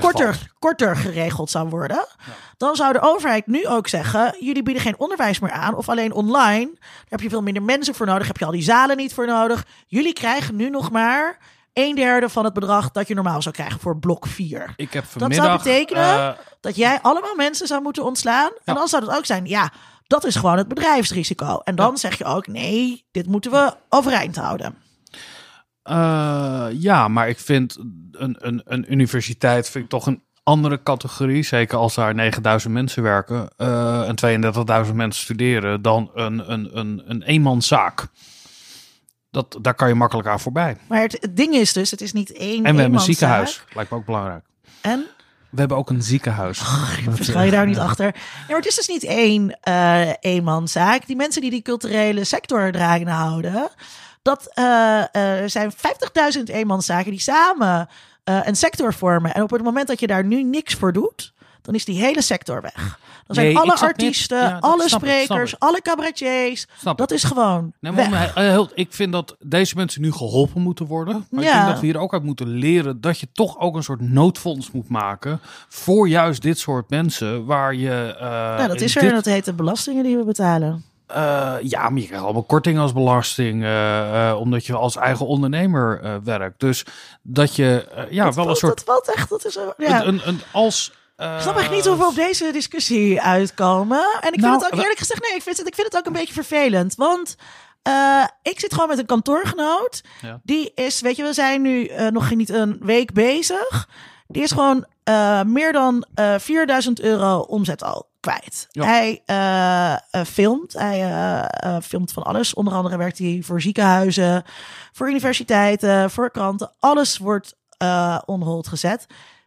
korter, korter geregeld zou worden... dan zou de overheid nu ook zeggen... jullie bieden geen onderwijs meer aan of alleen online. Daar heb je veel minder mensen voor nodig. Heb je al die zalen niet voor nodig. Jullie krijgen nu nog maar... een derde van het bedrag dat je normaal zou krijgen voor blok 4. Ik heb zou vanmiddag... betekenen- eh, Dat jij allemaal mensen zou moeten ontslaan. En dan zou het ook zijn, ja, dat is gewoon het bedrijfsrisico. En dan zeg je ook, nee, dit moeten we overeind houden. eh, ja, maar ik vind een, een, een universiteit vind ik toch een andere categorie. Zeker als daar 9000 mensen werken eh, en 32.000 mensen studeren. Dan een, een, een, een eenmanszaak. Dat, daar kan je makkelijk aan voorbij. Maar het, het ding is dus, het is niet één En we hebben een ziekenhuis. Lijkt me ook belangrijk. En? We hebben ook een ziekenhuis. Verschil je daar niet achter? Ja, maar het is dus niet één eh eenmanszaak. Die mensen die die culturele sector dragen houden... dat eh, eh, zijn 50.000 eenmanszaken die samen een sector vormen. En op het moment dat je daar nu niks voor doet... dan is die hele sector weg. Dan zijn alle ik artiesten, ja, alle ik, sprekers, ik. alle cabaretiers... Snap dat is gewoon Nee, weg. maar eh, ik vind dat deze mensen nu geholpen moeten worden. Maar ik Ja. denk dat we hier ook uit moeten leren dat je toch ook een soort noodfonds moet maken voor juist dit soort mensen waar je. eh, nou, dat is er dit- en dat heet de belastingen die we betalen. eh, ja, maar je krijgt allemaal korting als belasting, omdat je als eigen ondernemer werkt. Dus dat je ja dat wel een valt- soort Dat valt echt, dat is... een- Ja. een, een, een- als. Eh, Ik snap echt niet hoe we op deze discussie uitkomen. En ik vind Nou, het ook eerlijk gezegd, nee, ik vind het, ik vind het ook een beetje vervelend. Want eh, ik zit gewoon met een kantoorgenoot. Ja. Die is, weet je, we zijn nu eh, nog niet een week bezig. Die is gewoon meer dan eh 4000 euro omzet al kwijt. Ja. Hij filmt. Hij filmt van alles. Onder andere werkt hij voor ziekenhuizen, voor universiteiten, voor kranten. Alles wordt eh on hold gezet.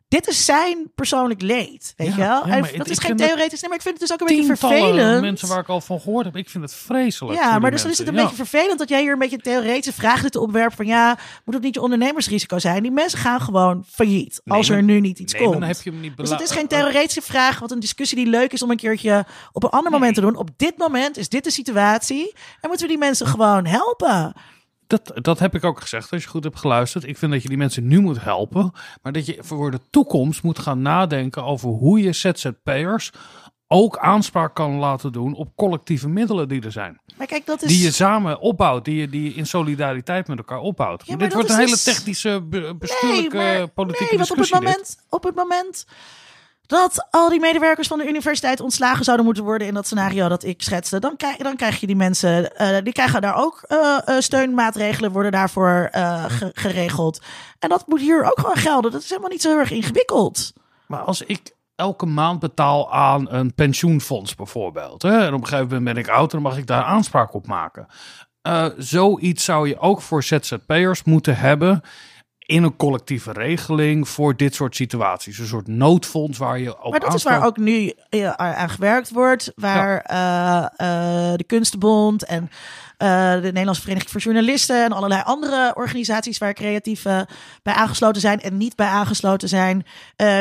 Dit is zijn persoonlijk leed, weet Ja, je wel? ja, dat is geen vind het theoretisch, nee, maar ik vind het dus ook een beetje vervelend. mensen waar ik al van gehoord heb. Ik vind het vreselijk. Ja, maar dus dan is het een beetje vervelend dat jij hier een beetje theoretische zit te opwerpen van ja, moet het niet je ondernemersrisico zijn? Die mensen gaan gewoon failliet Nee, als er nu niet iets Nee, komt. dan heb je hem niet Dus het is geen theoretische vraag, wat een discussie die leuk is om een keertje op een ander moment te doen. Op dit moment is dit de situatie en moeten we die mensen gewoon helpen. Dat, dat heb ik ook gezegd als je goed hebt geluisterd. Ik vind dat je die mensen nu moet helpen. Maar dat je voor de toekomst moet gaan nadenken over hoe je ZZP'ers ook aanspraak kan laten doen op collectieve middelen die er zijn. Maar kijk, dat is... Die je samen opbouwt, die je, die je in solidariteit met elkaar opbouwt. Ja, maar Dit wordt een hele dus- technische, be- bestuurlijke, maar- politieke nee, want op het, discussie. moment, op het moment dat al die medewerkers van de universiteit ontslagen zouden moeten worden in dat scenario dat ik schetste, dan krijg, dan krijg je die mensen, eh, die krijgen daar ook eh, eh, steunmaatregelen, worden daarvoor ge- geregeld. En dat moet hier ook gewoon gelden. Dat is helemaal niet zo erg ingewikkeld. Maar als ik elke maand betaal aan een pensioenfonds bijvoorbeeld. Hè, en op een gegeven moment ben ik oud dan mag ik daar aanspraak op maken. Zoiets zou je ook voor ZZP'ers moeten hebben in een collectieve regeling voor dit soort situaties. Een soort noodfonds waar je op Maar dat is waar ook nu eh, aan gewerkt wordt. Waar eh, eh, de Kunstenbond en de Nederlandse Vereniging voor Journalisten en allerlei andere organisaties waar creatieven bij aangesloten zijn en niet bij aangesloten zijn,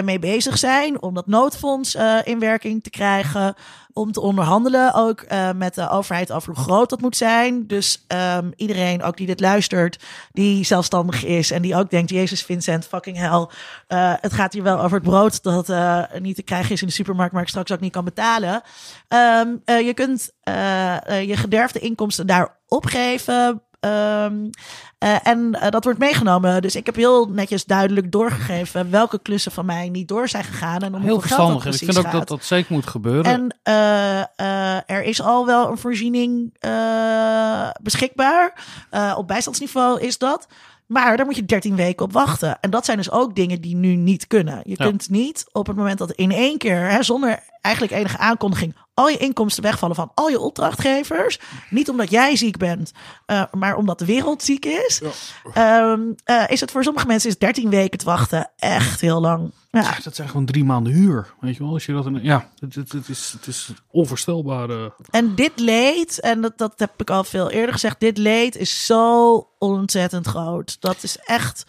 mee bezig zijn. Om dat noodfonds in werking te krijgen. Om te onderhandelen ook eh, met de overheid over hoe groot dat moet zijn. Dus ehm, iedereen, ook die dit luistert, die zelfstandig is en die ook denkt: Jezus Vincent, fucking hell. eh, het gaat hier wel over het brood dat eh, niet te krijgen is in de supermarkt, maar ik straks ook niet kan betalen. Ehm, eh, je kunt je gederfde inkomsten daar opgeven. Ehm, eh, en eh, dat wordt meegenomen. Dus ik heb heel netjes duidelijk doorgegeven welke klussen van mij niet door zijn gegaan. En om Heel hoeveel geld dat verstandig. En ik vind ook gaat. dat dat zeker moet gebeuren. En eh, er is al wel een voorziening beschikbaar. Op bijstandsniveau is dat. Maar daar moet je 13 weken op wachten. En dat zijn dus ook dingen die nu niet kunnen. Je Ja. kunt niet op het moment dat in één keer, hè, zonder eigenlijk enige aankondiging, al je inkomsten wegvallen van al je opdrachtgevers. Niet omdat jij ziek bent, eh, maar omdat de wereld ziek is. Ehm, eh, is het voor sommige mensen is 13 weken te wachten echt heel lang. Ja. Ja, dat zijn gewoon drie maanden huur. Weet je wel, als je dat in, ja, het, het, het is, het is onvoorstelbare. En dit leed, en dat, dat heb ik al veel eerder gezegd, dit leed is zo ontzettend groot. Dat is echt.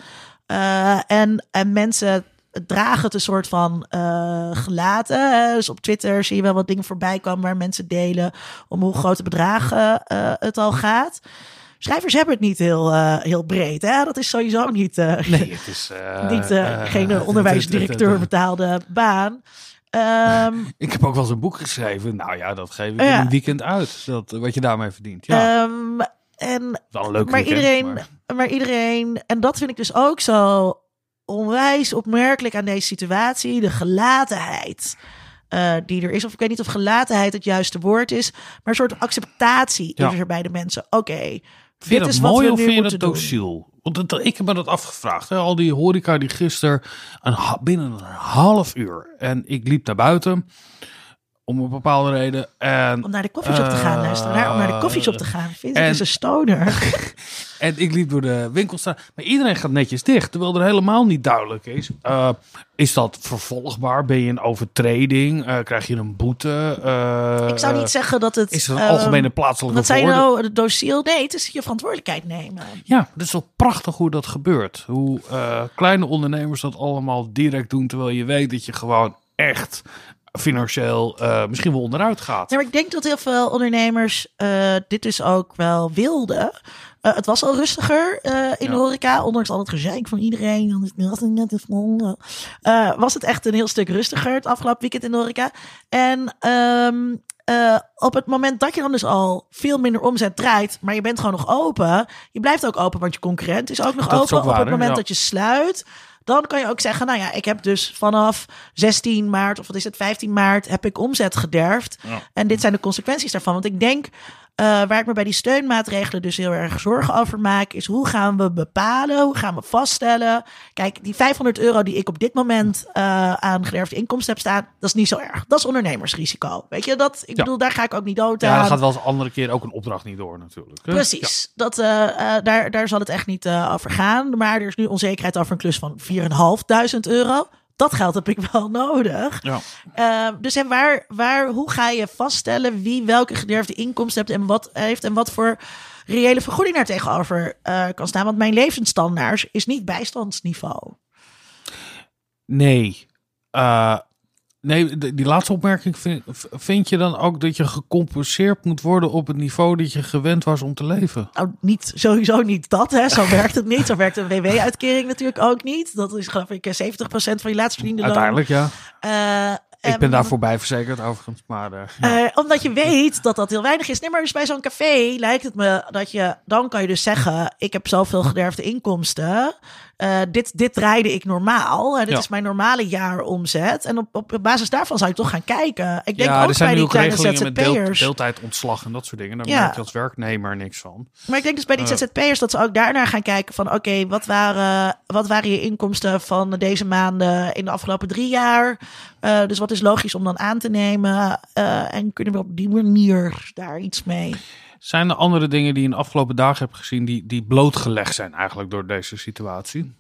eh, en, en mensen dragen het een soort van eh, gelaten. Dus op Twitter zie je wel wat dingen voorbij komen waar mensen delen om hoe grote bedragen eh, het al gaat. Schrijvers hebben het niet heel, eh, heel breed. Hè? Dat is sowieso niet, Nee, het is. niet geen onderwijsdirecteur betaalde baan. Ehm, Ik heb ook wel eens een boek geschreven. Nou ja, dat geef ik Ja. een weekend uit. Dat, wat je daarmee verdient. Ja, ehm, en wel een leuk maar weekend, iedereen, maar- maar... iedereen, en dat vind ik dus ook zo onwijs opmerkelijk aan deze situatie, de gelatenheid. eh, die er is, of ik weet niet of gelatenheid het juiste woord is, maar een soort acceptatie Ja. is er bij de mensen. Oké, je dit is wat mooi we of nu vind je moeten doen. dociel? Want dat, ik heb me dat afgevraagd. Hè? Al die horeca die gisteren een, binnen een half uur. En ik liep naar buiten om een bepaalde reden. En, Om naar de koffieshop te gaan, luisteraar. Om naar de koffieshop te gaan. Vind ik en- een stoner. en ik liep door de winkelstraat. Maar iedereen gaat netjes dicht. Terwijl er helemaal niet duidelijk is. eh, is dat vervolgbaar? Ben je een overtreding? Eh, krijg je een boete? Eh, ik zou niet zeggen dat het... Is er een ehm, algemene plaatselijke Wat verordening? nou? Het dossier? Nee, het is je verantwoordelijkheid nemen. Ja, het is wel prachtig hoe dat gebeurt. Hoe kleine ondernemers dat allemaal direct doen, terwijl je weet dat je gewoon echt financieel eh, misschien wel onderuit gaat. Ja, maar ik denk dat heel veel ondernemers eh, dit dus ook wel wilden. Eh, het was al rustiger in Ja. de horeca, ondanks al het gezeik van iedereen. Dan is het net- net is vol. Was het echt een heel stuk rustiger het afgelopen weekend in de horeca. En ehm, eh, op het moment dat je dan dus al veel minder omzet draait, maar je bent gewoon nog open. Je blijft ook open, want je concurrent is ook nog Dat is open. ook waar, op het moment Ja. dat je sluit, dan kan je ook zeggen, nou ja, ik heb dus vanaf 16 maart, of wat is het, 15 maart, heb ik omzet gederfd. Ja. En dit zijn de consequenties daarvan. Want ik denk, eh, waar ik me bij die steunmaatregelen dus heel erg zorgen over maak, is hoe gaan we bepalen, hoe gaan we vaststellen. Kijk, die 500 euro die ik op dit moment eh, aan gederfde inkomsten heb staan, dat is niet zo erg. Dat is ondernemersrisico. Weet je, dat, ik Ja. bedoel, daar ga ik ook niet dood Ja, aan. dan gaat wel eens een andere keer ook een opdracht niet door natuurlijk. hè? Precies. Dat, eh, daar, daar zal het echt niet over gaan. Maar er is nu onzekerheid over een klus van 4.500 euro. Dat geld heb ik wel nodig. Ja. Eh, dus en waar, waar, hoe ga je vaststellen wie welke gederfde inkomsten heeft en wat heeft en wat voor reële vergoeding daar tegenover eh, kan staan? Want mijn levensstandaard is niet bijstandsniveau. Nee. Eh, Nee, die laatste opmerking vind, vind je dan ook dat je gecompenseerd moet worden op het niveau dat je gewend was om te leven? Nou, niet, sowieso niet dat, hè. Zo werkt het niet. Zo werkt een WW-uitkering natuurlijk ook niet. Dat is geloof ik eh, 70% van je laatst verdiende loon. Uiteindelijk, ja. Eh, Ik en- ben daar voorbij verzekerd overigens, maar eh, ja. Eh, omdat je weet dat dat heel weinig is. Nee, maar dus bij zo'n café lijkt het me dat je... Dan kan je dus zeggen, ik heb zoveel gederfde inkomsten. Eh, dit, dit draaide ik normaal. Eh, dit Ja. is mijn normale jaaromzet. En op, op basis daarvan zou je toch gaan kijken. Ik denk ja, ook er zijn bij die kleine met deel, ZZP'ers. deeltijdontslag en dat soort dingen. Daar Ja. merk je als werknemer niks van. Maar ik denk dus bij die Eh. ZZP'ers dat ze ook daarnaar gaan kijken van... oké, wat, waren, wat waren je inkomsten van deze maanden in de afgelopen drie jaar? Dus wat is logisch om dan aan te nemen? En kunnen we op die manier daar iets mee? Zijn er andere dingen die je in de afgelopen dagen hebt gezien die, die blootgelegd zijn eigenlijk door deze situatie?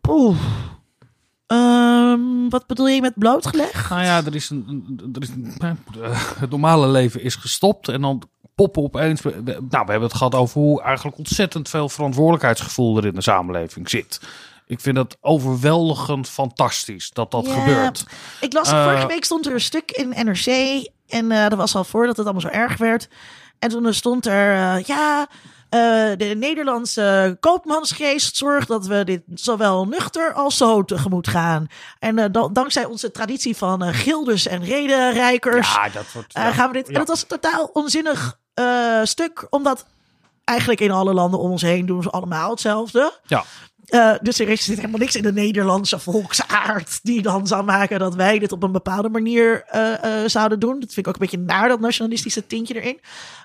Poeh. Ehm, wat bedoel je met blootgelegd? Nou ja, er is een, er is een, eh, het normale leven is gestopt en dan poppen opeens. Nou, we hebben het gehad over hoe eigenlijk ontzettend veel verantwoordelijkheidsgevoel er in de samenleving zit. Ik vind dat overweldigend fantastisch dat dat Ja, gebeurt. Ik las, Eh, vorige week stond er een stuk in NRC. En eh, dat was al voordat het allemaal zo erg werd. En toen stond er, eh, ja, eh, de Nederlandse koopmansgeest zorgt dat we dit zowel nuchter als zo tegemoet gaan. En dan- dankzij onze traditie van gildes en redenrijkers Ja, dat wordt. ja. gaan we dit. En dat was een totaal onzinnig stuk, omdat eigenlijk in alle landen om ons heen doen ze allemaal hetzelfde. Ja. Eh, dus er is zit helemaal niks in de Nederlandse volksaard die dan zou maken dat wij dit op een bepaalde manier eh, eh, zouden doen. Dat vind ik ook een beetje naar dat nationalistische tintje erin.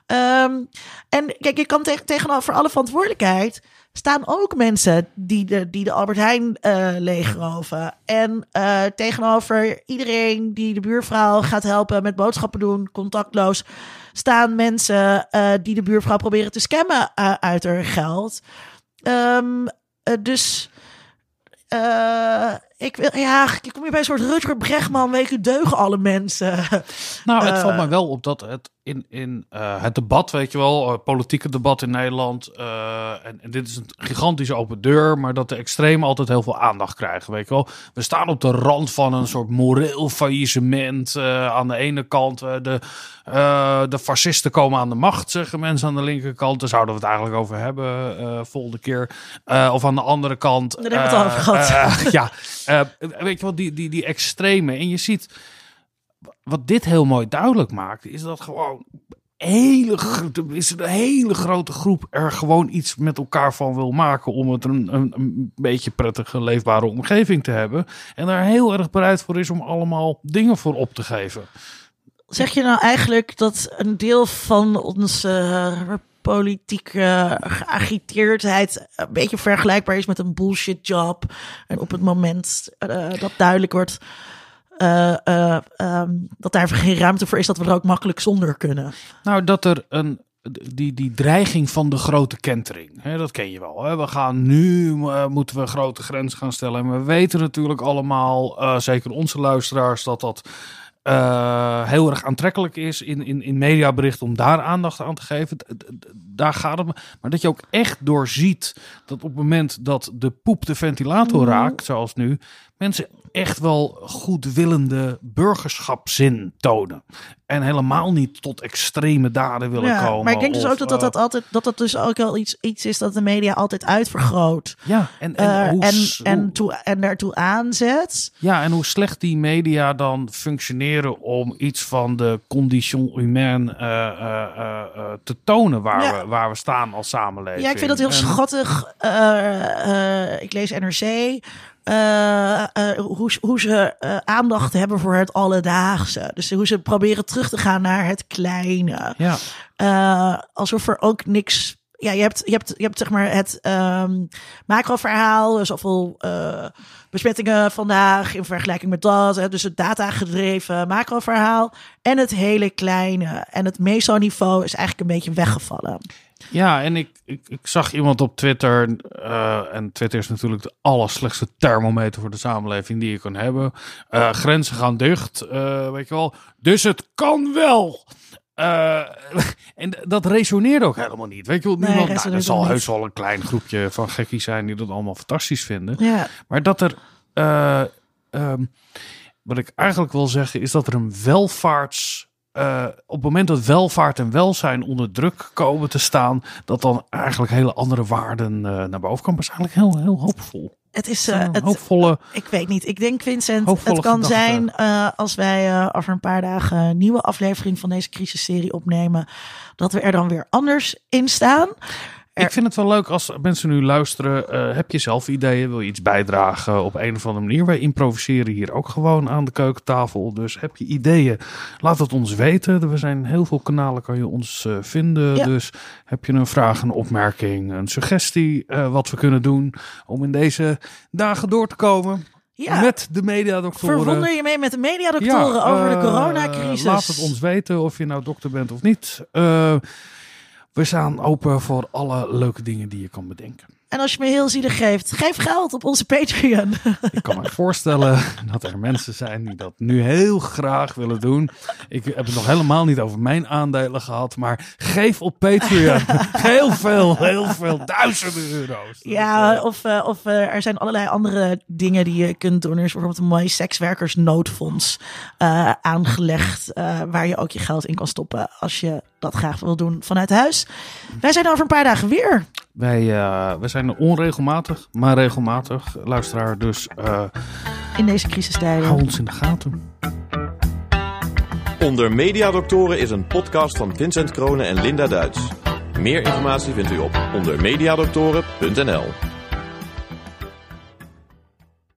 Ehm, en kijk, je kan tegen tegenover alle verantwoordelijkheid staan ook mensen die de, die de Albert Heijn leegroven. En tegenover iedereen die de buurvrouw gaat helpen met boodschappen doen, contactloos, staan mensen die de buurvrouw proberen te scammen uit haar geld. Ehm, eh, dus eh, ik wil, ja, ik kom hier bij een soort Rutger Bregman, weet je, deugen alle mensen. Nou, het Eh, valt mij wel op dat het in, in eh, het debat, weet je wel, eh, politieke debat in Nederland. eh, en, en dit is een gigantische open deur, maar dat de extremen altijd heel veel aandacht krijgen, weet je wel. We staan op de rand van een soort moreel faillissement. aan de ene kant, de, de fascisten komen aan de macht, zeggen mensen aan de linkerkant. Daar zouden we het eigenlijk over hebben volgende keer. Of aan de andere kant. Daar hebben we het al over gehad. eh, ja, weet je wel, die, die, die extreme. En je ziet wat dit heel mooi duidelijk maakt, is dat gewoon hele, is een hele grote groep er gewoon iets met elkaar van wil maken om het een, een, een beetje prettige, leefbare omgeving te hebben. En daar heel erg bereid voor is om allemaal dingen voor op te geven. Zeg je nou eigenlijk dat een deel van onze eh, politieke geagiteerdheid een beetje vergelijkbaar is met een bullshit job? En op het moment eh, dat duidelijk wordt eh, eh, ehm, dat daar geen ruimte voor is, dat we er ook makkelijk zonder kunnen. Nou, dat er een. Die, die dreiging van de grote kentering, hè, dat ken je wel. Hè? We gaan nu, eh, moeten we grote grenzen gaan stellen. En we weten natuurlijk allemaal, zeker onze luisteraars, dat dat heel erg aantrekkelijk is in, in, in mediaberichten om daar aandacht aan te geven. Daar gaat het. Maar dat je ook echt doorziet dat op het moment dat de poep de ventilator raakt, zoals nu, mensen echt wel goedwillende burgerschapszin tonen. En helemaal niet tot extreme daden willen Ja, komen. maar ik denk dus of, ook dat dat, eh, dat altijd dat dat dus ook wel iets, iets is dat de media altijd uitvergroot. ja, en, en, Eh, hoe, en, en, toe, en daartoe aanzet. ja, en hoe slecht die media dan functioneren om iets van de condition humaine eh, eh, eh, eh, te tonen waar, Ja. we, waar we staan als samenleving. Ja, ik vind dat heel schattig. Eh, eh, ik lees NRC. Eh, eh, hoe, hoe ze eh, aandacht hebben voor het alledaagse. Dus hoe ze proberen terug te gaan naar het kleine. Ja, alsof er ook niks. Ja, je hebt, je hebt, je hebt zeg maar het ehm macro-verhaal. Zoveel besmettingen vandaag in vergelijking met dat. Hè, dus het data-gedreven macro-verhaal. En het hele kleine. En het meso-niveau is eigenlijk een beetje weggevallen. Ja, en ik, ik, ik zag iemand op Twitter. eh, en Twitter is natuurlijk de allerslechtste thermometer voor de samenleving die je kan hebben. Eh, grenzen gaan dicht, eh, weet je wel. Dus het kan wel. En dat resoneert ook helemaal niet. Weet je wel, Nee, niemand, nou, resoneert er zal heus wel een klein groepje van gekkies zijn die dat allemaal fantastisch vinden. Ja. Maar dat er. eh, ehm, wat ik eigenlijk wil zeggen is dat er een welvaarts... eh, op het moment dat welvaart en welzijn onder druk komen te staan, dat dan eigenlijk hele andere waarden eh, naar boven komen. Dat is eigenlijk heel, heel hoopvol. Het is, het, hoopvolle. ik weet niet. Ik denk, Vincent, het kan zijn als wij over een paar dagen een nieuwe aflevering van deze crisisserie opnemen, dat we er dan weer anders in staan. Er- Ik vind het wel leuk als mensen nu luisteren. eh, heb je zelf ideeën? Wil je iets bijdragen op een of andere manier? Wij improviseren hier ook gewoon aan de keukentafel. Dus heb je ideeën? Laat het ons weten. Er zijn heel veel kanalen kan je ons eh, vinden. Ja. Dus heb je een vraag, een opmerking, een suggestie eh, wat we kunnen doen om in deze dagen door te komen Ja, met de mediadoktoren. verwonder je mee met de mediadoktoren Ja, over de coronacrisis. Laat het ons weten of je nou dokter bent of niet. Eh, we staan open voor alle leuke dingen die je kan bedenken. En als je me heel zielig geeft, geef geld op onze Patreon. Ik kan me voorstellen dat er mensen zijn die dat nu heel graag willen doen. Ik heb het nog helemaal niet over mijn aandelen gehad, maar geef op Patreon heel veel, heel veel, duizenden euro's. Ja, of, eh, of eh, er zijn allerlei andere dingen die je kunt doen. Er is bijvoorbeeld een mooi sekswerkersnoodfonds eh, aangelegd. eh, waar je ook je geld in kan stoppen als je dat graag wil doen vanuit huis. Wij zijn over een paar dagen weer. Wij, eh, wij zijn onregelmatig, maar regelmatig, luisteraar. Dus eh, In deze crisistijden. hou ons in de gaten. Onder Mediadoktoren is een podcast van Vincent Kronen en Linda Duits. Meer informatie vindt u op ondermediadoktoren.nl.